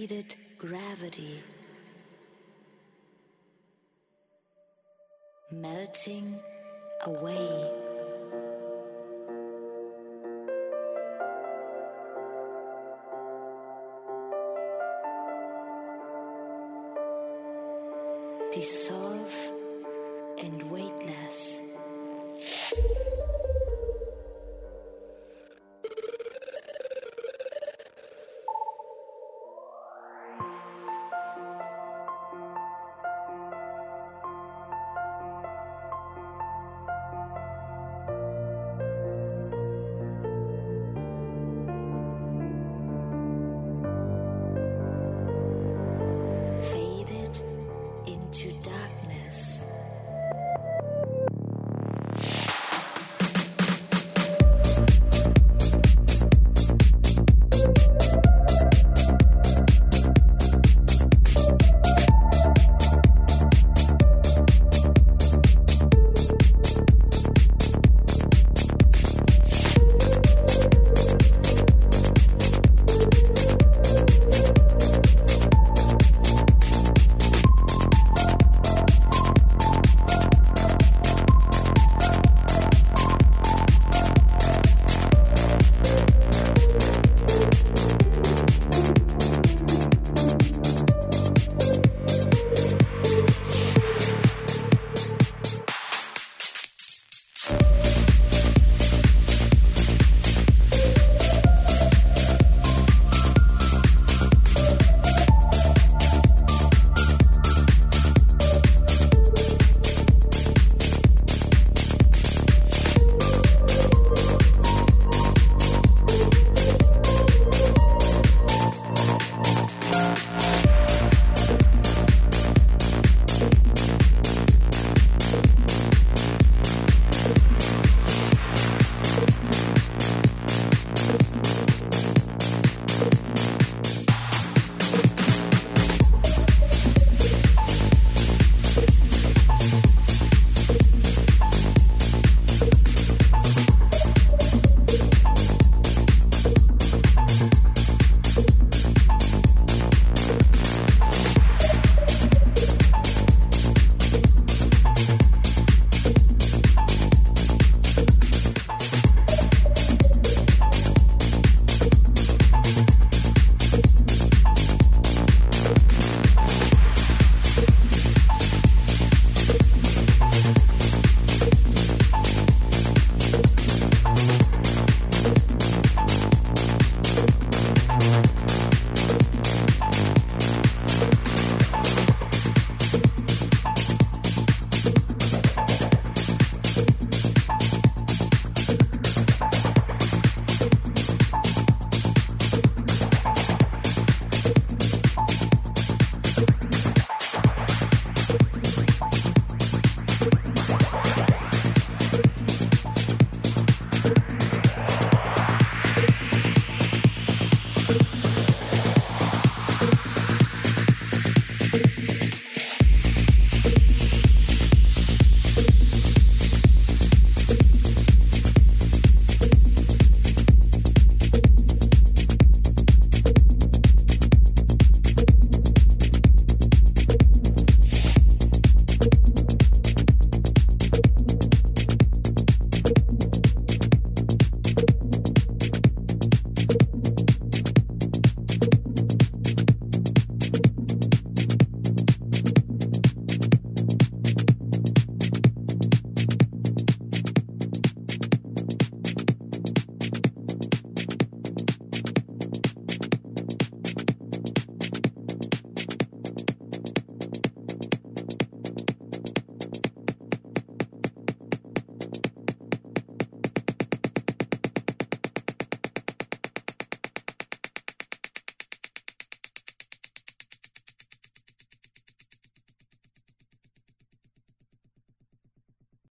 faded gravity.